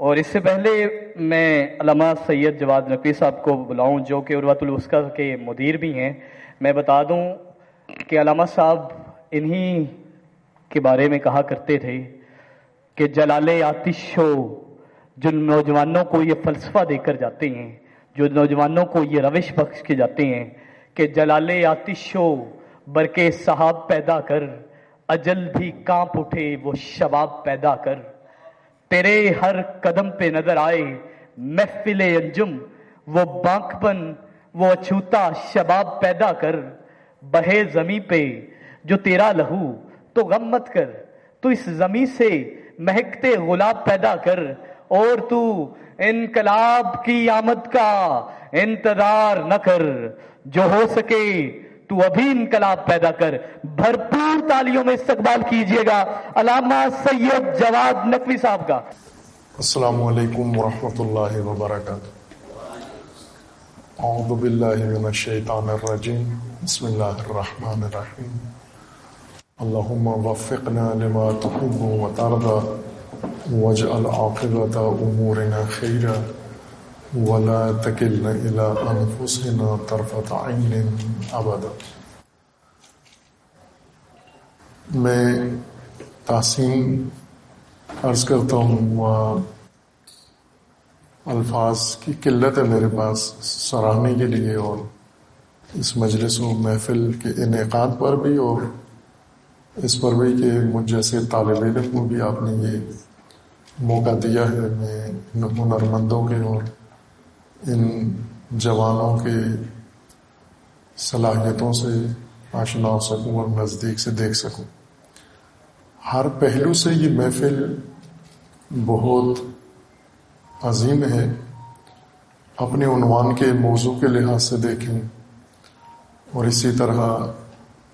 اور اس سے پہلے میں علامہ سید جواد نقوی صاحب کو بلاؤں جو کہ عروت الوسقہ کے مدیر بھی ہیں، میں بتا دوں کہ علامہ صاحب انہی کے بارے میں کہا کرتے تھے کہ جلال آتش ہو جو نوجوانوں کو یہ فلسفہ دے کر جاتے ہیں، جو نوجوانوں کو یہ روش بخش کے جاتے ہیں کہ جلال آتش ہو برکے صحاب پیدا کر، اجل بھی کانپ اٹھے، وہ شباب پیدا کر۔ تیرے ہر قدم پہ نظر آئے، محفل انجم، وہ بانک پن وہ اچھوتا شباب پیدا کر، بہے زمیں پہ جو تیرا لہو تو غم مت کر، تو اس زمیں سے مہکتے غلاب پیدا کر، اور تو انقلاب کی آمد کا انتظار نہ کر، جو ہو سکے تو ابھی انقلاب پیدا کر، بھرپور تالیوں میں استقبال کیجیے گا۔ علامہ سید جواد نقوی صاحب کا۔ السلام علیکم ورحمۃ اللہ وبرکاتہ۔ اعوذ باللہ من الشیطان الرجیم۔ بسم اللہ الرحمن الرحیم۔ اللہم وفقنا لما تحب و ترضى واجعل عاقبت امورنا خیرا۔ ولا تکلنا الى انفسنا طرفت عین ابدا میں تحسین عرض کرتا ہوں الفاظ کی قلت ہے میرے پاس سراہنے کے لیے اور اس مجلس و محفل کے انعقاد پر بھی اور اس پر بھی کہ مجھ جیسے طالب علم کو بھی آپ نے یہ موقع دیا ہے میں ہنرمندوں کے اور ان جوانوں کے صلاحیتوں سے آشنا ہو سکوں اور نزدیک سے دیکھ سکوں۔ ہر پہلو سے یہ محفل بہت عظیم ہے۔ اپنے عنوان کے موضوع کے لحاظ سے دیکھیں۔ اور اسی طرح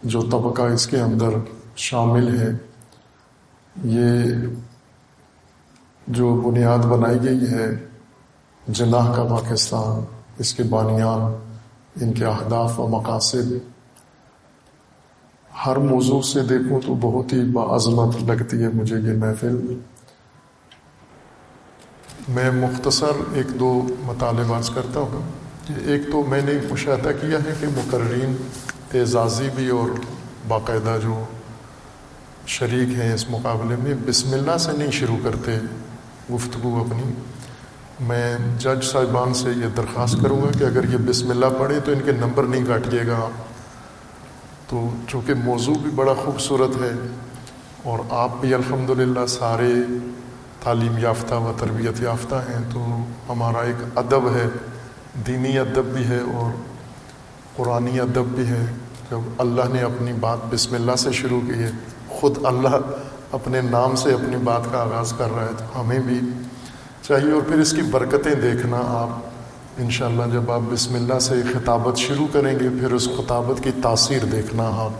جو طبقہ اس کے اندر شامل ہے، یہ جو بنیاد بنائی گئی ہے جناح کا پاکستان، اس کے بانیان، ان کے اہداف و مقاصد۔ ہر موضوع سے دیکھوں تو بہت ہی بعظمت لگتی ہے مجھے یہ محفل۔ میں مختصر ایک دو مطالب عرض کرتا ہوں۔ کہ ایک تو میں نے مشاہدہ کیا ہے کہ مقررین اعزازی بھی اور باقاعدہ جو شریک ہیں اس مقابلے میں بسم اللہ سے نہیں شروع کرتے گفتگو اپنی۔ میں جج صاحبان سے یہ درخواست کروں گا کہ اگر یہ بسم اللہ پڑھے تو ان کے نمبر نہیں کاٹیے گا۔ آپ تو چونکہ موضوع بھی بڑا خوبصورت ہے اور آپ بھی الحمد للہ سارے تعلیم یافتہ و تربیت یافتہ ہیں، تو ہمارا ایک ادب ہے، دینی ادب بھی ہے اور قرآن ادب بھی ہے۔ جب اللہ نے اپنی بات بسم اللہ سے شروع کی ہے، خود اللہ اپنے نام سے اپنی بات کا آغاز کر رہا ہے، تو ہمیں بھی چاہیے اور پھر اس کی برکتیں دیکھنا آپ انشاءاللہ جب آپ بسم اللہ سے خطابت شروع کریں گے، پھر اس خطابت کی تاثیر دیکھنا آپ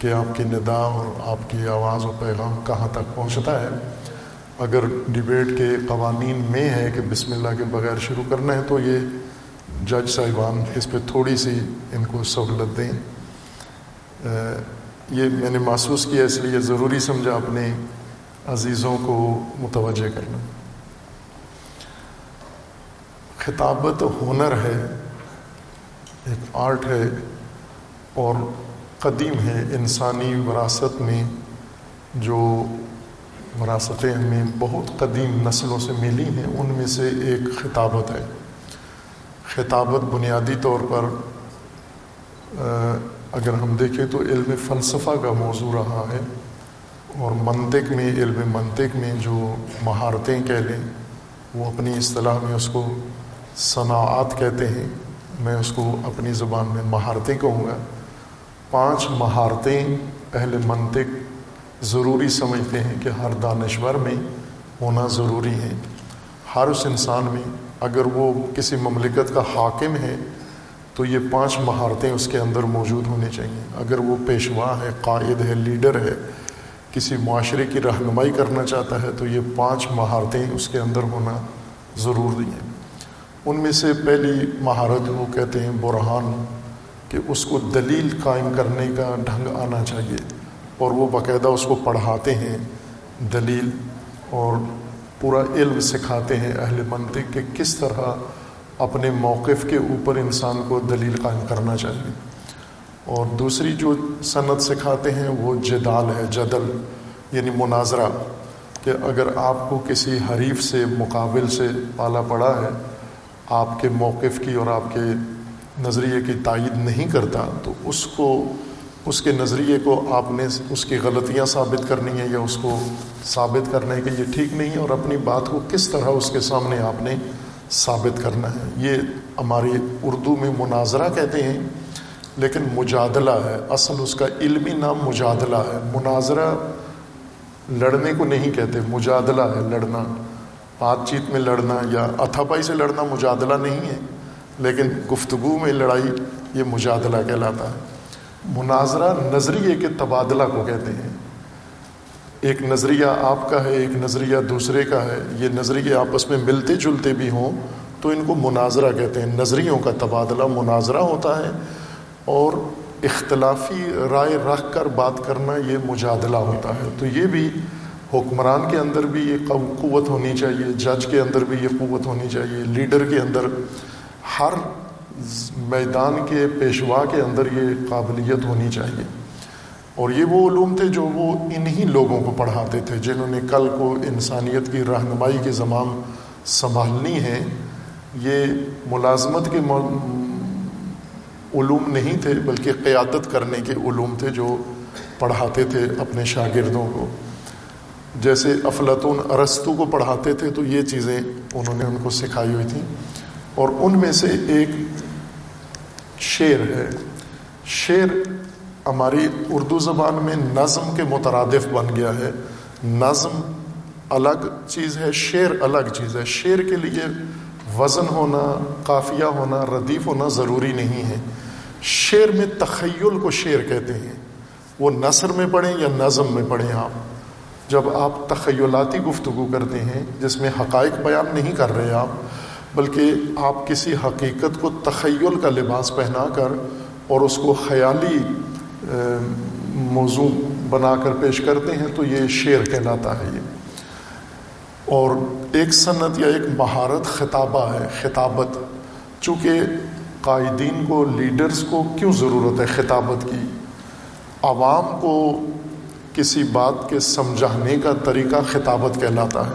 کہ آپ کی ندا اور آپ کی آواز و پیغام کہاں تک پہنچتا ہے۔ اگر ڈبیٹ کے قوانین میں ہے کہ بسم اللہ کے بغیر شروع کرنا ہے تو یہ جج صاحبان اس پہ تھوڑی سی ان کو سہولت دیں۔ یہ میں نے محسوس کیا، اس لیے ضروری سمجھا اپنے عزیزوں کو متوجہ کرنا۔ خطابت ہنر ہے، ایک آرٹ ہے اور قدیم ہے انسانی وراثت میں، جو وراثتیں ہمیں بہت قدیم نسلوں سے ملی ہیں، ان میں سے ایک خطابت ہے۔ خطابت بنیادی طور پر اگر ہم دیکھیں تو علم فلسفہ کا موضوع رہا ہے اور منطق میں، علم منطق میں جو مہارتیں کہہ لیں، وہ اپنی اصطلاح میں اس کو صنعت کہتے ہیں۔ میں اس کو اپنی زبان میں مہارتیں کہوں گا۔ پانچ مہارتیں پہلے منطق ضروری سمجھتے ہیں کہ ہر دانشور میں ہونا ضروری ہے۔ ہر اس انسان میں اگر وہ کسی مملکت کا حاکم ہے تو یہ پانچ مہارتیں اس کے اندر موجود ہونی چاہیے۔ اگر وہ پیشوا ہے، قائد ہے، لیڈر ہے، کسی معاشرے کی رہنمائی کرنا چاہتا ہے تو یہ پانچ مہارتیں اس کے اندر ہونا ضروری ہیں۔ ان میں سے پہلی مہارت وہ کہتے ہیں برہان، کہ اس کو دلیل قائم کرنے کا ڈھنگ آنا چاہیے، اور وہ باقاعدہ اس کو پڑھاتے ہیں دلیل، اور پورا علم سکھاتے ہیں اہل منطق کہ کس طرح اپنے موقف کے اوپر انسان کو دلیل قائم کرنا چاہیے۔ اور دوسری جو صنعت سکھاتے ہیں وہ جدال ہے، جدل یعنی مناظرہ، کہ اگر آپ کو کسی حریف سے، مقابل سے پالا پڑا ہے آپ کے موقف کی اور آپ کے نظریے کی تائید نہیں کرتا، تو اس کو، اس کے نظریے کو آپ نے اس کی غلطیاں ثابت کرنی ہے یا اس کو ثابت کرنا ہے کہ یہ ٹھیک نہیں ہے اور اپنی بات کو کس طرح اس کے سامنے آپ نے ثابت کرنا ہے؟ یہ ہماری اردو میں مناظرہ کہتے ہیں، لیکن مجادلہ ہے، اصل اس کا علمی نام مجادلہ ہے۔ مناظرہ لڑنے کو نہیں کہتے، مجادلہ ہے، لڑنا۔ بات چیت میں لڑنا یا اتھاپائی سے لڑنا مجادلہ نہیں ہے، لیکن گفتگو میں لڑائی یہ مجادلہ کہلاتا ہے۔ مناظرہ نظریے کے تبادلہ کو کہتے ہیں۔ ایک نظریہ آپ کا ہے، ایک نظریہ دوسرے کا ہے۔ یہ نظریے آپس میں ملتے جلتے بھی ہوں تو ان کو مناظرہ کہتے ہیں۔ نظریوں کا تبادلہ مناظرہ ہوتا ہے اور اختلافی رائے رکھ کر بات کرنا یہ مجادلہ ہوتا ہے۔ تو یہ بھی حکمران کے اندر بھی یہ قوت ہونی چاہیے، جج کے اندر بھی یہ قوت ہونی چاہیے، لیڈر کے اندر ہر میدان کے پیشوا کے اندر یہ قابلیت ہونی چاہیے۔ اور یہ وہ علوم تھے جو وہ انہی لوگوں کو پڑھاتے تھے جنہوں نے کل کو انسانیت کی رہنمائی کے زمام سنبھالنی ہے۔ یہ ملازمت کے علوم نہیں تھے بلکہ قیادت کرنے کے علوم تھے جو پڑھاتے تھے اپنے شاگردوں کو۔ جیسے افلاطون ارستو کو پڑھاتے تھے تو یہ چیزیں انہوں نے ان کو سکھائی ہوئی تھیں۔ اور ان میں سے ایک شعر ہے۔ شعر ہماری اردو زبان میں نظم کے مترادف بن گیا ہے۔ نظم الگ چیز ہے، شعر الگ چیز ہے۔ شعر کے لیے وزن ہونا، قافیہ ہونا، ردیف ہونا ضروری نہیں ہے۔ شعر میں تخیل کو شعر کہتے ہیں۔ وہ نثر میں پڑھیں یا نظم میں پڑھیں آپ؟ جب آپ تخیلاتی گفتگو کرتے ہیں، جس میں حقائق بیان نہیں کر رہے آپ، بلکہ آپ کسی حقیقت کو تخیل کا لباس پہنا کر اور اس کو خیالی موضوع بنا کر پیش کرتے ہیں، تو یہ شعر کہلاتا ہے یہ۔ اور ایک صنعت یا ایک مہارت خطابہ ہے، خطابت۔ چونکہ قائدین کو، لیڈرز کو کیوں ضرورت ہے خطابت کی؟ عوام کو کسی بات کے سمجھانے کا طریقہ خطابت کہلاتا ہے۔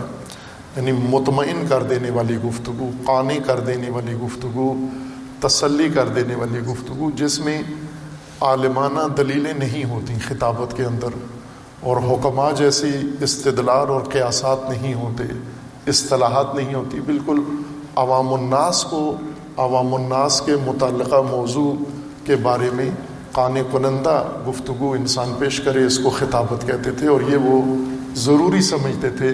یعنی مطمئن کر دینے والی گفتگو قانی کر دینے والی گفتگو، تسلی کر دینے والی گفتگو، جس میں عالمانہ دلیلیں نہیں ہوتی خطابت کے اندر، اور حکمہ جیسی استدلال اور قیاسات نہیں ہوتے، اصطلاحات نہیں ہوتی۔ بالکل عوام الناس کو، عوام الناس کے متعلقہ موضوع کے بارے میں قان کنندہ گفتگو انسان پیش کرے، اس کو خطابت کہتے تھے اور یہ وہ ضروری سمجھتے تھے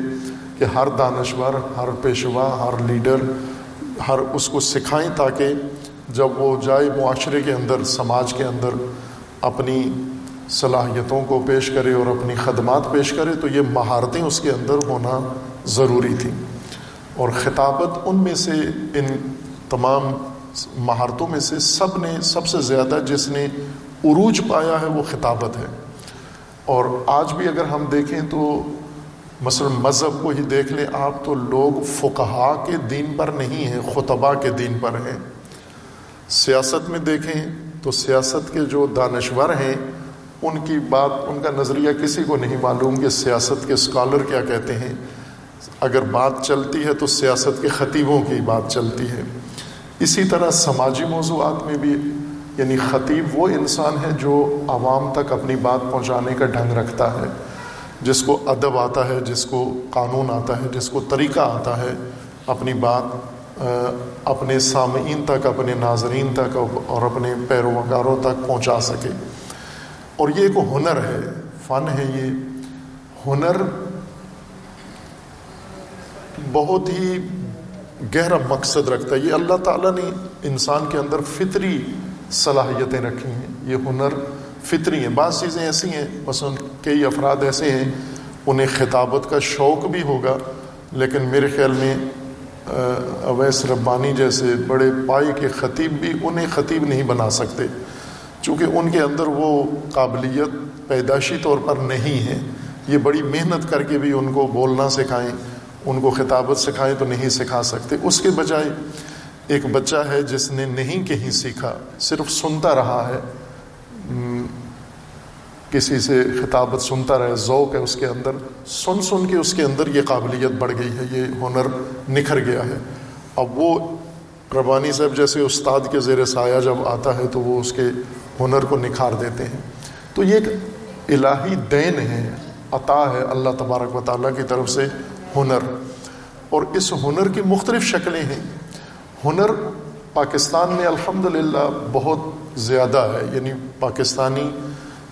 کہ ہر دانشور، ہر پیشوا، ہر لیڈر، ہر اس کو سکھائیں تاکہ جب وہ جائے معاشرے کے اندر، سماج کے اندر اپنی صلاحیتوں کو پیش کرے اور اپنی خدمات پیش کرے، تو یہ مہارتیں اس کے اندر ہونا ضروری تھیں۔ اور خطابت ان میں سے، ان تمام مہارتوں میں سے سب نے، سب سے زیادہ جس نے عروج پایا ہے، وہ خطابت ہے۔ اور آج بھی اگر ہم دیکھیں تو مثلا مذہب کو ہی دیکھ لیں آپ، تو لوگ فقہا کے دین پر نہیں ہیں خطبہ کے دین پر ہیں۔ سیاست میں دیکھیں تو سیاست کے جو دانشور ہیں، ان کی بات، ان کا نظریہ کسی کو نہیں معلوم کہ سیاست کے اسکالر کیا کہتے ہیں۔ اگر بات چلتی ہے تو سیاست کے خطیبوں کی بات چلتی ہے۔ اسی طرح سماجی موضوعات میں بھی یعنی خطیب وہ انسان ہے جو عوام تک اپنی بات پہنچانے کا ڈھنگ رکھتا ہے، جس کو ادب آتا ہے، جس کو قانون آتا ہے، جس کو طریقہ آتا ہے، اپنی بات اپنے سامعین تک، اپنے ناظرین تک اور اپنے پیروکاروں تک پہنچا سکے۔ اور یہ ایک ہنر ہے، فن ہے یہ۔ ہنر بہت ہی گہرا مقصد رکھتا ہے۔ یہ اللہ تعالیٰ نے انسان کے اندر فطری صلاحیتیں رکھی ہیں۔ یہ ہنر فطری ہیں۔ بعض چیزیں ایسی ہیں، مثلا کئی افراد ایسے ہیں، انہیں خطابت کا شوق بھی ہوگا، لیکن میرے خیال میں اویس ربانی جیسے بڑے پائی کے خطیب بھی انہیں خطیب نہیں بنا سکتے، چونکہ ان کے اندر وہ قابلیت پیدائشی طور پر نہیں ہے۔ یہ بڑی محنت کر کے بھی ان کو بولنا سکھائیں، ان کو خطابت سکھائیں تو نہیں سکھا سکتے۔ اس کے بجائے ایک بچہ ہے جس نے نہیں کہیں سیکھا، صرف سنتا رہا ہے۔ کسی سے خطابت سنتا رہے، ذوق ہے اس کے اندر۔ سن سن کے اس کے اندر یہ قابلیت بڑھ گئی ہے، یہ ہنر نکھر گیا ہے۔ اب وہ ربانی صاحب جیسے استاد کے زیر سایہ جب آتا ہے تو وہ اس کے ہنر کو نکھار دیتے ہیں۔ تو یہ ایک الہی دین ہے، عطا ہے اللہ تبارک و تعالیٰ کی طرف سے ہنر۔ اور اس ہنر کی مختلف شکلیں ہیں۔ ہنر پاکستان میں الحمد بہت زیادہ ہے یعنی پاکستانی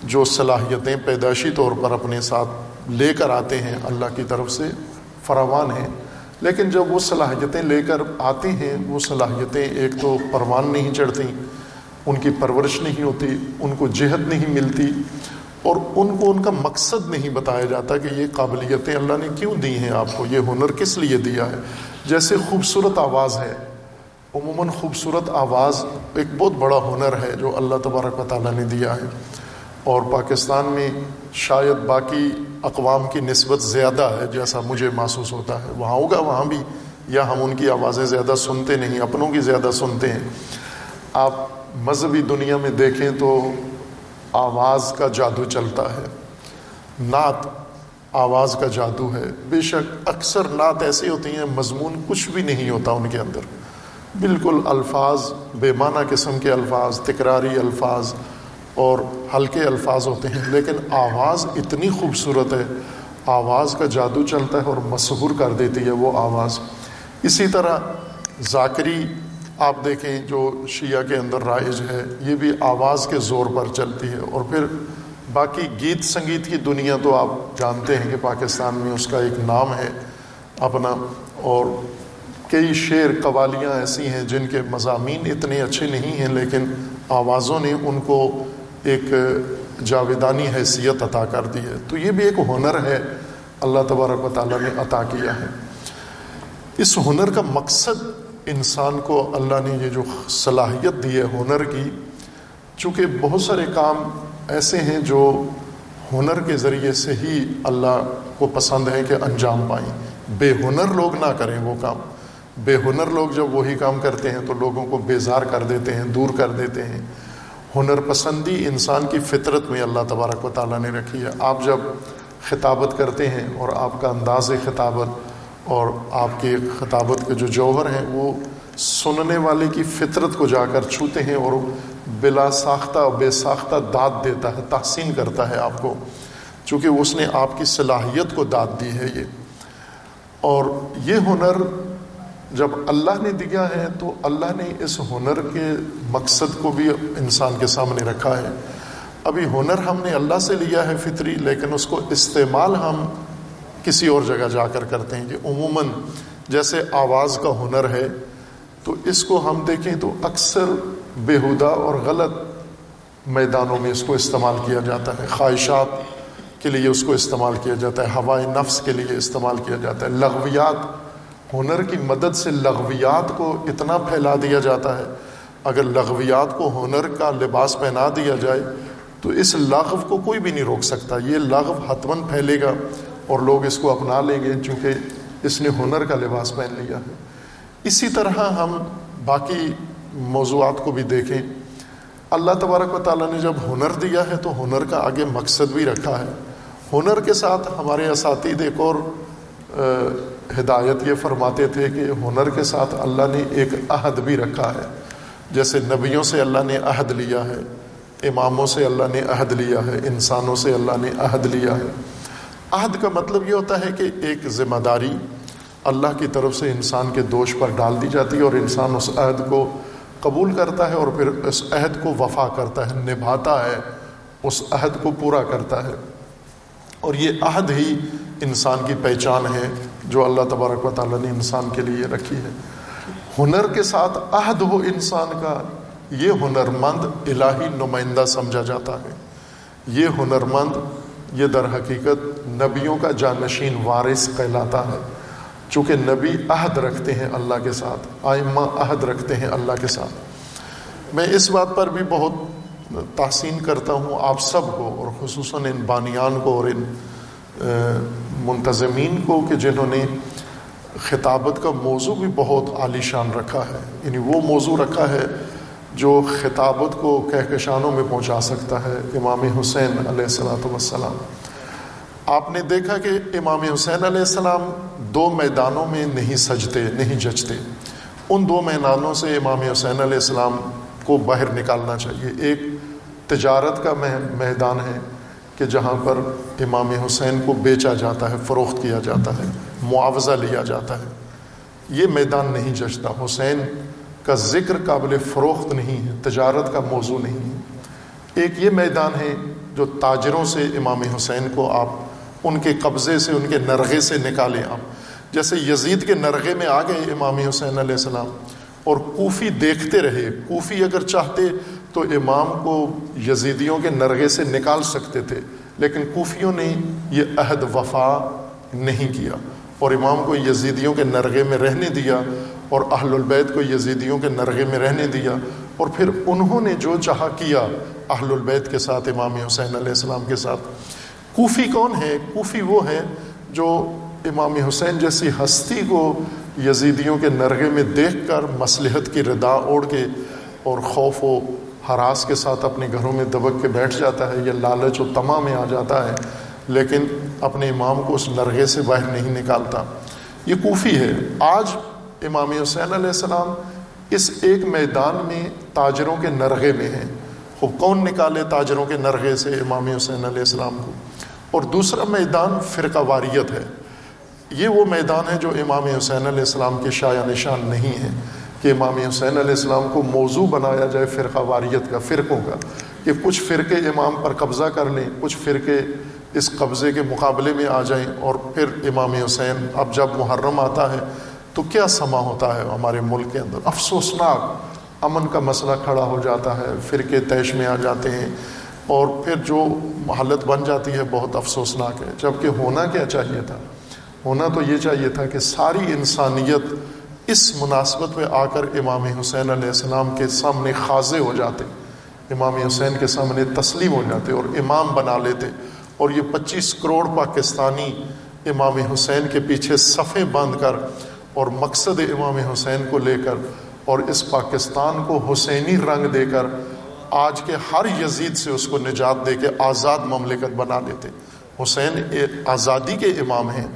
جو صلاحیتیں پیدائشی طور پر اپنے ساتھ لے کر آتے ہیں، اللہ کی طرف سے فراوان ہیں۔ لیکن جب وہ صلاحیتیں لے کر آتی ہیں، وہ صلاحیتیں ایک تو پروان نہیں چڑھتی، ان کی پرورش نہیں ہوتی، ان کو جہت نہیں ملتی، اور ان کو ان کا مقصد نہیں بتایا جاتا کہ یہ قابلیتیں اللہ نے کیوں دی ہیں آپ کو، یہ ہنر کس لیے دیا ہے۔ جیسے خوبصورت آواز ہے عموماً خوبصورت آواز ایک بہت بڑا ہنر ہے جو اللہ تبارک و تعالیٰ نے دیا ہے۔ اور پاکستان میں شاید باقی اقوام کی نسبت زیادہ ہے جیسا مجھے محسوس ہوتا ہے۔ وہاں ہوگا، وہاں بھی۔ یا ہم ان کی آوازیں زیادہ سنتے نہیں، اپنوں کی زیادہ سنتے ہیں۔ آپ مذہبی دنیا میں دیکھیں تو آواز کا جادو چلتا ہے۔ نعت آواز کا جادو ہے۔ بے شک اکثر نعت ایسی ہوتی ہیں، مضمون کچھ بھی نہیں ہوتا ان کے اندر۔ بالکل الفاظ بے معنی قسم کے الفاظ، تکراری الفاظ اور ہلکے الفاظ ہوتے ہیں، لیکن آواز اتنی خوبصورت ہے، آواز کا جادو چلتا ہے اور مشہور کر دیتی ہے وہ آواز۔ اسی طرح ذاکری آپ دیکھیں جو شیعہ کے اندر رائج ہے، یہ بھی آواز کے زور پر چلتی ہے۔ اور پھر باقی گیت سنگیت کی دنیا تو آپ جانتے ہیں کہ پاکستان میں اس کا ایک نام ہے اپنا، اور کئی شعر قوالیاں ایسی ہیں جن کے مضامین اتنے اچھے نہیں ہیں، لیکن آوازوں نے ان کو ایک جاویدانی حیثیت عطا کر دی ہے۔ تو یہ بھی ایک ہنر ہے، اللہ تبارک و تعالیٰ نے عطا کیا ہے۔ اس ہنر کا مقصد انسان کو اللہ نے یہ جو صلاحیت دی ہے ہنر کی، چونکہ بہت سارے کام ایسے ہیں جو ہنر کے ذریعے سے ہی اللہ کو پسند ہے کہ انجام پائیں۔ بے ہنر لوگ نہ کریں وہ کام۔ بے ہنر لوگ جب وہی کام کرتے ہیں تو لوگوں کو بیزار کر دیتے ہیں، دور کر دیتے ہیں۔ ہنر پسندی انسان کی فطرت میں اللہ تبارک و تعالیٰ نے رکھی ہے۔ آپ جب خطابت کرتے ہیں اور آپ کا انداز خطابت اور آپ کے خطابت کے جو جوہر ہیں، وہ سننے والے کی فطرت کو جا کر چھوتے ہیں اور بلا ساختہ بے ساختہ داد دیتا ہے، تحسین کرتا ہے آپ کو۔ چونکہ اس نے آپ کی صلاحیت کو داد دی ہے یہ۔ اور یہ ہنر جب اللہ نے دیا ہے تو اللہ نے اس ہنر کے مقصد کو بھی انسان کے سامنے رکھا ہے۔ ابھی ہنر ہم نے اللہ سے لیا ہے فطری، لیکن اس کو استعمال ہم کسی اور جگہ جا کر کرتے ہیں۔ کہ عموماً جیسے آواز کا ہنر ہے، تو اس کو ہم دیکھیں تو اکثر بےحدہ اور غلط میدانوں میں اس کو استعمال کیا جاتا ہے۔ خواہشات کے لیے اس کو استعمال کیا جاتا ہے ہوائے نفس کے لیے استعمال کیا جاتا ہے۔ لغویات ہنر کی مدد سے لغویات کو اتنا پھیلا دیا جاتا ہے۔ اگر لغویات کو ہنر کا لباس پہنا دیا جائے، تو اس لغو کو کوئی بھی نہیں روک سکتا۔ یہ لغو حتمن پھیلے گا اور لوگ اس کو اپنا لیں گے، چونکہ اس نے ہنر کا لباس پہن لیا ہے۔ اسی طرح ہم باقی موضوعات کو بھی دیکھیں۔ اللہ تبارک و تعالیٰ نے جب ہنر دیا ہے، تو ہنر کا آگے مقصد بھی رکھا ہے۔ ہنر کے ساتھ ہمارے اساتید ایک اور ہدایت یہ فرماتے تھے کہ ہنر کے ساتھ اللہ نے ایک عہد بھی رکھا ہے۔ جیسے نبیوں سے اللہ نے عہد لیا ہے، اماموں سے اللہ نے عہد لیا ہے، انسانوں سے اللہ نے عہد لیا ہے۔ عہد کا مطلب یہ ہوتا ہے کہ ایک ذمہ داری اللہ کی طرف سے انسان کے دوش پر ڈال دی جاتی ہے اور انسان اس عہد کو قبول کرتا ہے اور پھر اس عہد کو وفا کرتا ہے، نبھاتا ہے، اس عہد کو پورا کرتا ہے۔ اور یہ عہد ہی انسان کی پہچان ہے۔ جو اللہ تبارک و تعالیٰ نے انسان کے لیے رکھی ہے۔ ہنر کے ساتھ عہد ہو انسان کا، یہ ہنر مند الہی نمائندہ سمجھا جاتا ہے۔ یہ ہنر مند یہ در حقیقت نبیوں کا جانشین وارث کہلاتا ہے۔ چونکہ نبی عہد رکھتے ہیں اللہ کے ساتھ، آئمہ عہد رکھتے ہیں اللہ کے ساتھ۔ میں اس بات پر بھی بہت تحسین کرتا ہوں، آپ سب کو اور خصوصاً ان بانیان کو اور ان منتظمین کو کہ جنہوں نے خطابت کا موضوع بھی بہت عالی شان رکھا ہے یعنی وہ موضوع رکھا ہے جو خطابت کو کہکشانوں میں پہنچا سکتا ہے امام حسین علیہ السلاۃ وسلام آپ نے دیکھا کہ امام حسین علیہ السلام دو میدانوں میں نہیں سجتے، نہیں جچتے۔ ان دو میدانوں سے امام حسین علیہ السلام کو باہر نکالنا چاہیے۔ ایک تجارت کا میدان ہے کہ جہاں پر امام حسین کو بیچا جاتا ہے، فروخت کیا جاتا ہے، معاوضہ لیا جاتا ہے۔ یہ میدان نہیں جچتا حسین کا ذکر قابل فروخت نہیں ہے، تجارت کا موضوع نہیں ہے۔ ایک یہ میدان ہے جو تاجروں سے امام حسین کو آپ ان کے قبضے سے، ان کے نرغے سے نکالیں آپ۔ جیسے یزید کے نرغے میں آ گئے امام حسین علیہ السلام اور کوفی دیکھتے رہے۔ کوفی اگر چاہتے تو امام کو یزیدیوں کے نرغے سے نکال سکتے تھے، لیکن کوفیوں نے یہ عہد وفا نہیں کیا اور امام کو یزیدیوں کے نرغے میں رہنے دیا اور اہل البید کو یزیدیوں کے نرغے میں رہنے دیا اور پھر انہوں نے جو چاہا کیا اہل البید کے ساتھ، امام حسین علیہ السلام کے ساتھ۔ کوفی کون ہے؟ کوفی وہ ہے جو امام حسین جیسی ہستی کو یزیدیوں کے نرغے میں دیکھ کر مصلحت کی ردا اوڑھ کے اور خوف و ہراس کے ساتھ اپنے گھروں میں دبک کے بیٹھ جاتا ہے یا لالچ و تما میں آ جاتا ہے، لیکن اپنے امام کو اس نرغے سے باہر نہیں نکالتا۔ یہ کوفی ہے۔ آج امام حسین علیہ السلام اس ایک میدان میں تاجروں کے نرغے میں ہیں۔ خوب کون نکالے تاجروں کے نرغے سے امام حسین علیہ السلام کو؟ اور دوسرا میدان فرقہ واریت ہے۔ یہ وہ میدان ہے جو امام حسین علیہ السلام کے شاع نشان نہیں ہے۔ کہ امام حسین علیہ السلام کو موضوع بنایا جائے فرقہ واریت کا، فرقوں کا، کہ کچھ فرقے امام پر قبضہ کر لیں، کچھ فرقے اس قبضے کے مقابلے میں آ جائیں اور پھر امام حسین اب جب محرم آتا ہے تو کیا سما ہوتا ہے ہمارے ملک کے اندر؟ افسوسناک امن کا مسئلہ کھڑا ہو جاتا ہے، فرقے تیش میں آ جاتے ہیں اور پھر جو حالت بن جاتی ہے بہت افسوسناک ہے۔ جبکہ ہونا کیا چاہیے تھا؟ ہونا تو یہ چاہیے تھا کہ ساری انسانیت اس مناسبت میں آ کر امام حسین علیہ السلام کے سامنے خاضے ہو جاتے، امام حسین کے سامنے تسلیم ہو جاتے اور امام بنا لیتے۔ اور یہ پچیس کروڑ پاکستانی امام حسین کے پیچھے صفے باندھ کر اور مقصد امام حسین کو لے کر اور اس پاکستان کو حسینی رنگ دے کر آج کے ہر یزید سے اس کو نجات دے کے آزاد مملکت بنا لیتے۔ حسین آزادی کے امام ہیں،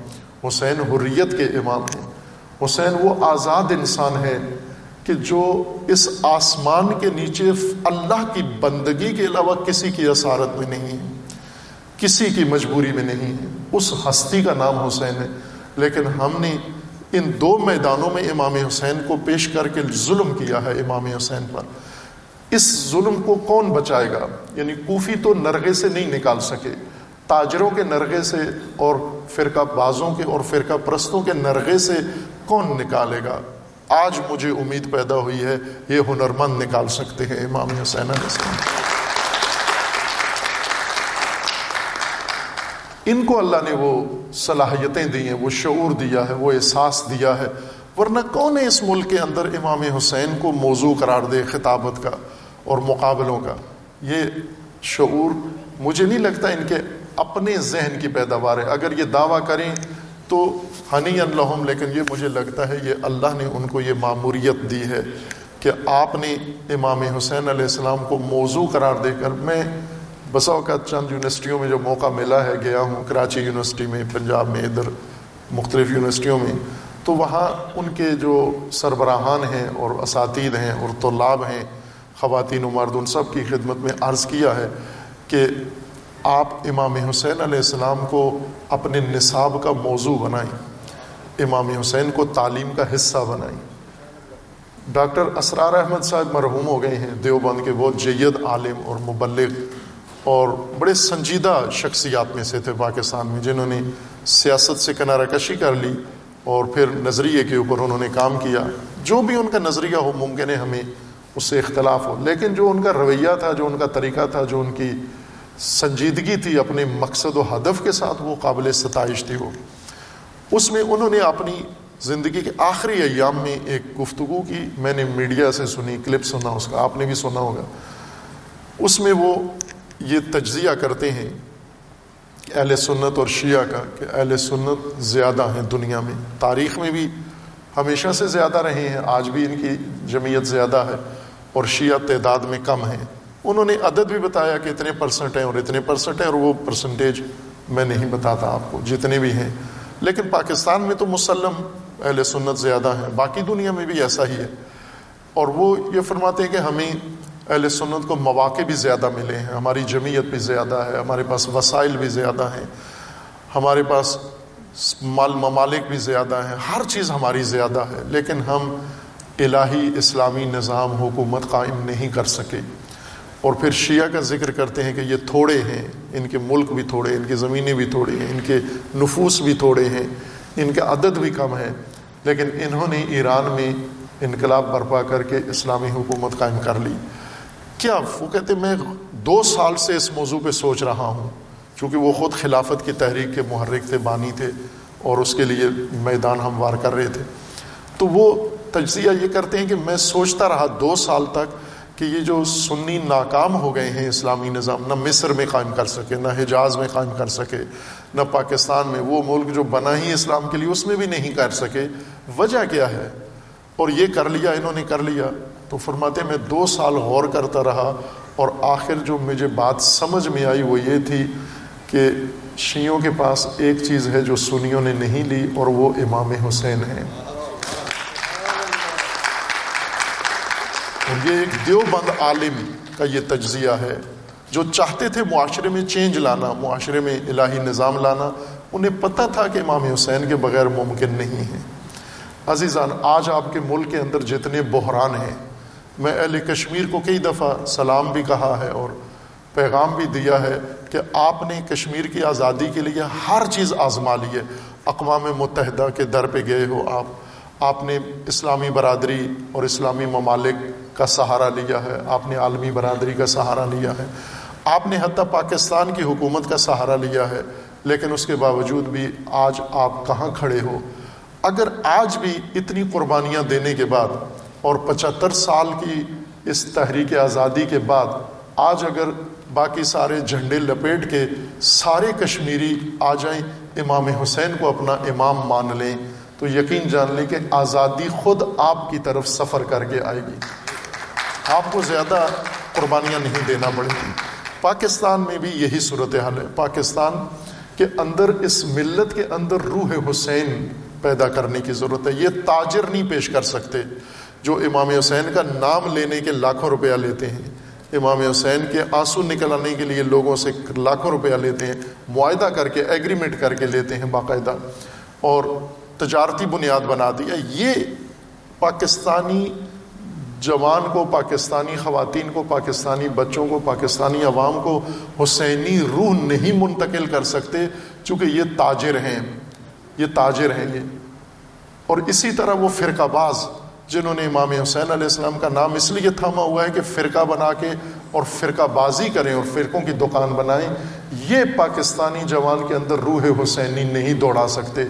حسین حریت کے امام ہیں۔ حسین، وہ آزاد انسان ہے کہ جو اس آسمان کے نیچے اللہ کی بندگی کے علاوہ کسی کی اثارت میں نہیں ہے، کسی کی مجبوری میں نہیں ہے۔ اس ہستی کا نام حسین ہے۔ لیکن ہم نے ان دو میدانوں میں امام حسین کو پیش کر کے ظلم کیا ہے امام حسین پر۔ اس ظلم کو کون بچائے گا؟ یعنی کوفی تو نرغے سے نہیں نکال سکے۔ تاجروں کے نرغے سے اور فرقہ بازوں کے اور فرقہ پرستوں کے نرغے سے کون نکالے گا؟ آج مجھے امید پیدا ہوئی ہے یہ ہنرمند نکال سکتے ہیں، امام حسین علیہ السلام۔ ان کو اللہ نے وہ صلاحیتیں دی ہیں، وہ شعور دیا ہے، وہ احساس دیا ہے۔ ورنہ کون ہے اس ملک کے اندر امام حسین کو موضوع قرار دے خطابت کا اور مقابلوں کا؟ یہ شعور مجھے نہیں لگتا ان کے اپنے ذہن کی پیداوار ہے۔ اگر یہ دعویٰ کریں تو ہنی الحم لیکن یہ مجھے لگتا ہے یہ اللہ نے ان کو یہ معموریت دی ہے کہ آپ نے امام حسین علیہ السلام کو موضوع قرار دے کر، میں بسا اوقات چند یونیورسٹیوں میں جو موقع ملا ہے، گیا ہوں کراچی یونیورسٹی میں، پنجاب میں، ادھر مختلف یونیورسٹیوں میں، تو وہاں ان کے جو سربراہان ہیں اور اساتید ہیں اور طلاب ہیں، خواتین و مرد ان سب کی خدمت میں عرض کیا ہے کہ آپ امام حسین علیہ السلام کو اپنے نصاب کا موضوع بنائیں امام حسین کو تعلیم کا حصہ بنائیں ڈاکٹر اسرار احمد صاحب مرحوم ہو گئے ہیں، دیوبند کے بہت جید عالم اور مبلغ اور بڑے سنجیدہ شخصیات میں سے تھے پاکستان میں، جنہوں نے سیاست سے کنارہ کشی کر لی اور پھر نظریے کے اوپر انہوں نے کام کیا۔ جو بھی ان کا نظریہ ہو، ممکن ہے ہمیں اس سے اختلاف ہو، لیکن جو ان کا رویہ تھا، جو ان کا طریقہ تھا، جو ان کی سنجیدگی تھی اپنے مقصد و ہدف کے ساتھ وہ قابل ستائش تھی وہ۔ اس میں انہوں نے اپنی زندگی کے آخری ایام میں ایک گفتگو کی۔ میں نے میڈیا سے سنی، کلپ سنا، اس کا آپ نے بھی سنا ہوگا۔ اس میں وہ یہ تجزیہ کرتے ہیں کہ اہل سنت اور شیعہ کا کہ اہل سنت زیادہ ہیں دنیا میں۔ تاریخ میں بھی ہمیشہ سے زیادہ رہے ہیں، آج بھی ان کی جمعیت زیادہ ہے اور شیعہ تعداد میں کم ہیں۔ انہوں نے عدد بھی بتایا کہ اتنے پرسنٹ ہیں اور اتنے پرسنٹ ہیں اور وہ پرسنٹیج میں نہیں بتاتا آپ کو، جتنے بھی ہیں۔ لیکن پاکستان میں تو مسلم اہل سنت زیادہ ہیں، باقی دنیا میں بھی ایسا ہی ہے۔ اور وہ یہ فرماتے ہیں کہ ہمیں اہل سنت کو مواقع بھی زیادہ ملے ہیں، ہماری جمعیت بھی زیادہ ہے، ہمارے پاس وسائل بھی زیادہ ہیں، ہمارے پاس مال ممالک بھی زیادہ ہیں، ہر چیز ہماری زیادہ ہے، لیکن ہم الہی اسلامی نظام حکومت قائم نہیں کر سکے۔ اور پھر شیعہ کا ذکر کرتے ہیں کہ یہ تھوڑے ہیں، ان کے ملک بھی تھوڑے، ان کی زمینیں بھی تھوڑی ہیں، ان کے نفوس بھی تھوڑے ہیں، ان کا عدد بھی کم ہے۔ لیکن انہوں نے ایران میں انقلاب برپا کر کے اسلامی حکومت قائم کر لی۔ کیا وہ کہتے میں دو سال سے اس موضوع پہ سوچ رہا ہوں چونکہ وہ خود خلافت کی تحریک کے محرک تھے، بانی تھے، اور اس کے لیے میدان ہموار کر رہے تھے۔ تو وہ تجزیہ یہ کرتے ہیں کہ میں سوچتا رہا دو سال تک کہ یہ جو سنی ناکام ہو گئے ہیں اسلامی نظام، نہ مصر میں قائم کر سکے، نہ حجاز میں قائم کر سکے، نہ پاکستان میں، وہ ملک جو بنا ہی اسلام کے لیے اس میں بھی نہیں کر سکے، وجہ کیا ہے؟ اور یہ کر لیا، انہوں نے کر لیا۔ تو فرماتے میں دو سال غور کرتا رہا اور آخر جو مجھے بات سمجھ میں آئی وہ یہ تھی کہ شیعوں کے پاس ایک چیز ہے جو سنیوں نے نہیں لی اور وہ امام حسین ہیں۔ اور یہ ایک دیوبند عالم کا یہ تجزیہ ہے جو چاہتے تھے معاشرے میں چینج لانا، معاشرے میں الہی نظام لانا، انہیں پتہ تھا کہ امام حسین کے بغیر ممکن نہیں ہے عزیزان، آج آپ کے ملک کے اندر جتنے بحران ہیں، میں اہل کشمیر کو کئی دفعہ سلام بھی کہا ہے اور پیغام بھی دیا ہے کہ آپ نے کشمیر کی آزادی کے لیے ہر چیز آزما لی ہے۔ اقوام متحدہ کے در پہ گئے ہو آپ۔ آپ نے اسلامی برادری اور اسلامی ممالک کا سہارا لیا ہے، آپ نے عالمی برادری کا سہارا لیا ہے۔ آپ نے حتیٰ پاکستان کی حکومت کا سہارا لیا ہے، لیکن اس کے باوجود بھی آج آپ کہاں کھڑے ہو؟ اگر آج بھی اتنی قربانیاں دینے کے بعد اور پچہتر سال کی اس تحریک آزادی کے بعد آج اگر باقی سارے جھنڈے لپیٹ کے سارے کشمیری آ جائیں، امام حسین کو اپنا امام مان لیں، تو یقین جان لیں کہ آزادی خود آپ کی طرف سفر کر کے آئے گی۔ آپ کو زیادہ قربانیاں نہیں دینا پڑیں گی پاکستان میں بھی یہی صورت حال ہے۔ پاکستان کے اندر، اس ملت کے اندر روح حسین پیدا کرنے کی ضرورت ہے۔ یہ تاجر نہیں پیش کر سکتے جو امام حسین کا نام لینے کے لاکھوں روپیہ لیتے ہیں۔ امام حسین کے آنسو نکلانے کے لیے لوگوں سے لاکھوں روپیہ لیتے ہیں۔ معاہدہ کر کے ایگریمنٹ کر کے لیتے ہیں باقاعدہ۔ اور تجارتی بنیاد بنا دیا۔ یہ پاکستانی جوان کو، پاکستانی خواتین کو، پاکستانی بچوں کو، پاکستانی عوام کو حسینی روح نہیں منتقل کر سکتے، چونکہ یہ تاجر ہیں۔ یہ تاجر ہیں یہ۔ اور اسی طرح وہ فرقہ باز، جنہوں نے امام حسین علیہ السلام کا نام اس لیے تھاما ہوا ہے کہ فرقہ بنا کے اور فرقہ بازی کریں اور فرقوں کی دکان بنائیں، یہ پاکستانی جوان کے اندر روح حسینی نہیں دوڑا سکتے۔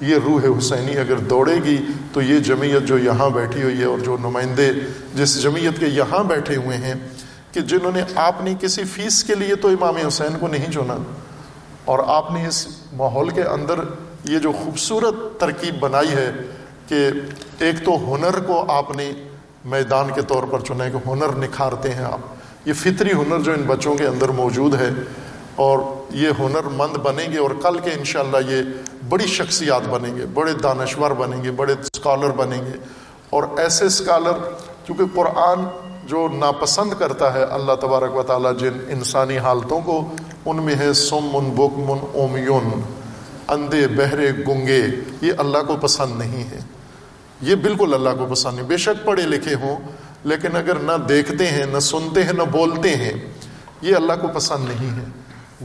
یہ روح حسینی اگر دوڑے گی تو یہ جمعیت جو یہاں بیٹھی ہوئی ہے اور جو نمائندے جس جمعیت کے یہاں بیٹھے ہوئے ہیں کہ جنہوں نے آپ نے کسی فیس کے لیے تو امام حسین کو نہیں چنا اور آپ نے اس ماحول کے اندر یہ جو خوبصورت ترکیب بنائی ہے کہ ایک تو ہنر کو آپ نے میدان کے طور پر چنا ہے کہ ہنر نکھارتے ہیں آپ۔ یہ فطری ہنر جو ان بچوں کے اندر موجود ہے اور یہ ہنر مند بنیں گے اور کل کے انشاءاللہ یہ بڑی شخصیات بنیں گے، بڑے دانشور بنیں گے، بڑے اسکالر بنیں گے۔ اور ایسے اسکالر چونکہ قرآن جو ناپسند کرتا ہے اللہ تبارک و تعالیٰ جن انسانی حالتوں کو، ان میں ہے سم من بک من اومیون، اندھے، بہرے، گنگے، یہ اللہ کو پسند نہیں ہے۔ یہ بالکل اللہ کو پسند نہیں، بے شک پڑھے لکھے ہوں، لیکن اگر نہ دیکھتے ہیں، نہ سنتے ہیں، نہ بولتے ہیں، یہ اللہ کو پسند نہیں ہے۔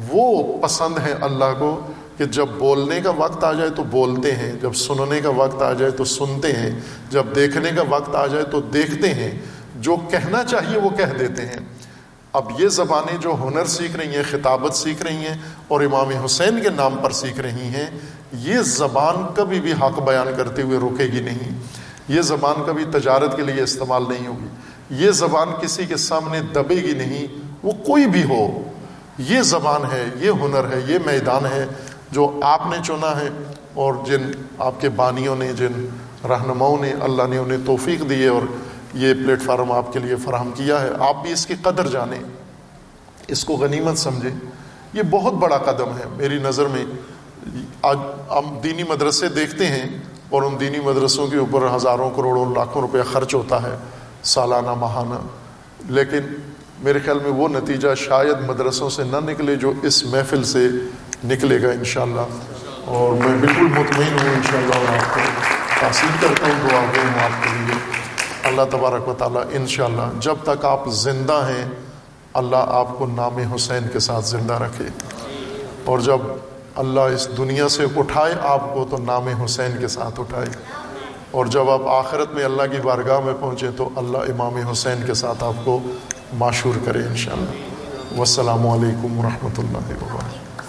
وہ پسند ہے اللہ کو کہ جب بولنے کا وقت آ جائے تو بولتے ہیں، جب سننے کا وقت آ جائے تو سنتے ہیں، جب دیکھنے کا وقت آ جائے تو دیکھتے ہیں۔ جو کہنا چاہیے وہ کہہ دیتے ہیں۔ اب یہ زبانیں جو ہنر سیکھ رہی ہیں، خطابت سیکھ رہی ہیں اور امام حسین کے نام پر سیکھ رہی ہیں، یہ زبان کبھی بھی حق بیان کرتے ہوئے رکے گی نہیں۔ یہ زبان کبھی تجارت کے لیے استعمال نہیں ہوگی۔ یہ زبان کسی کے سامنے دبے گی نہیں۔ وہ کوئی بھی ہو یہ زبان ہے، یہ ہنر ہے، یہ میدان ہے جو آپ نے چنا ہے اور جن آپ کے بانیوں نے، جن رہنماؤں نے، اللہ نے انہیں توفیق دی ہے اور یہ پلیٹ فارم آپ کے لیے فراہم کیا ہے۔ آپ بھی اس کی قدر جانیں۔ اس کو غنیمت سمجھیں۔ یہ بہت بڑا قدم ہے۔ میری نظر میں آج ہم دینی مدرسے دیکھتے ہیں اور ان دینی مدرسوں کے اوپر ہزاروں کروڑوں لاکھوں روپیہ خرچ ہوتا ہے، سالانہ ماہانہ۔ لیکن میرے خیال میں وہ نتیجہ شاید مدرسوں سے نہ نکلے جو اس محفل سے نکلے گا انشاءاللہ۔ اور میں بالکل مطمئن ہوں انشاءاللہ اور آپ کو تاثیر کرتا ہوں، دعا ہوں آپ کے لیے اللہ تبارک و تعالیٰ انشاءاللہ جب تک آپ زندہ ہیں، اللہ آپ کو نام حسین کے ساتھ زندہ رکھے۔ اور جب اللہ اس دنیا سے اٹھائے آپ کو، تو نام حسین کے ساتھ اٹھائے۔ اور جب آپ آخرت میں اللہ کی بارگاہ میں پہنچے، تو اللہ امام حسین کے ساتھ آپ کو معشور کرے انشاءاللہ۔ والسلام علیکم ورحمۃ اللہ وبرکاتہ۔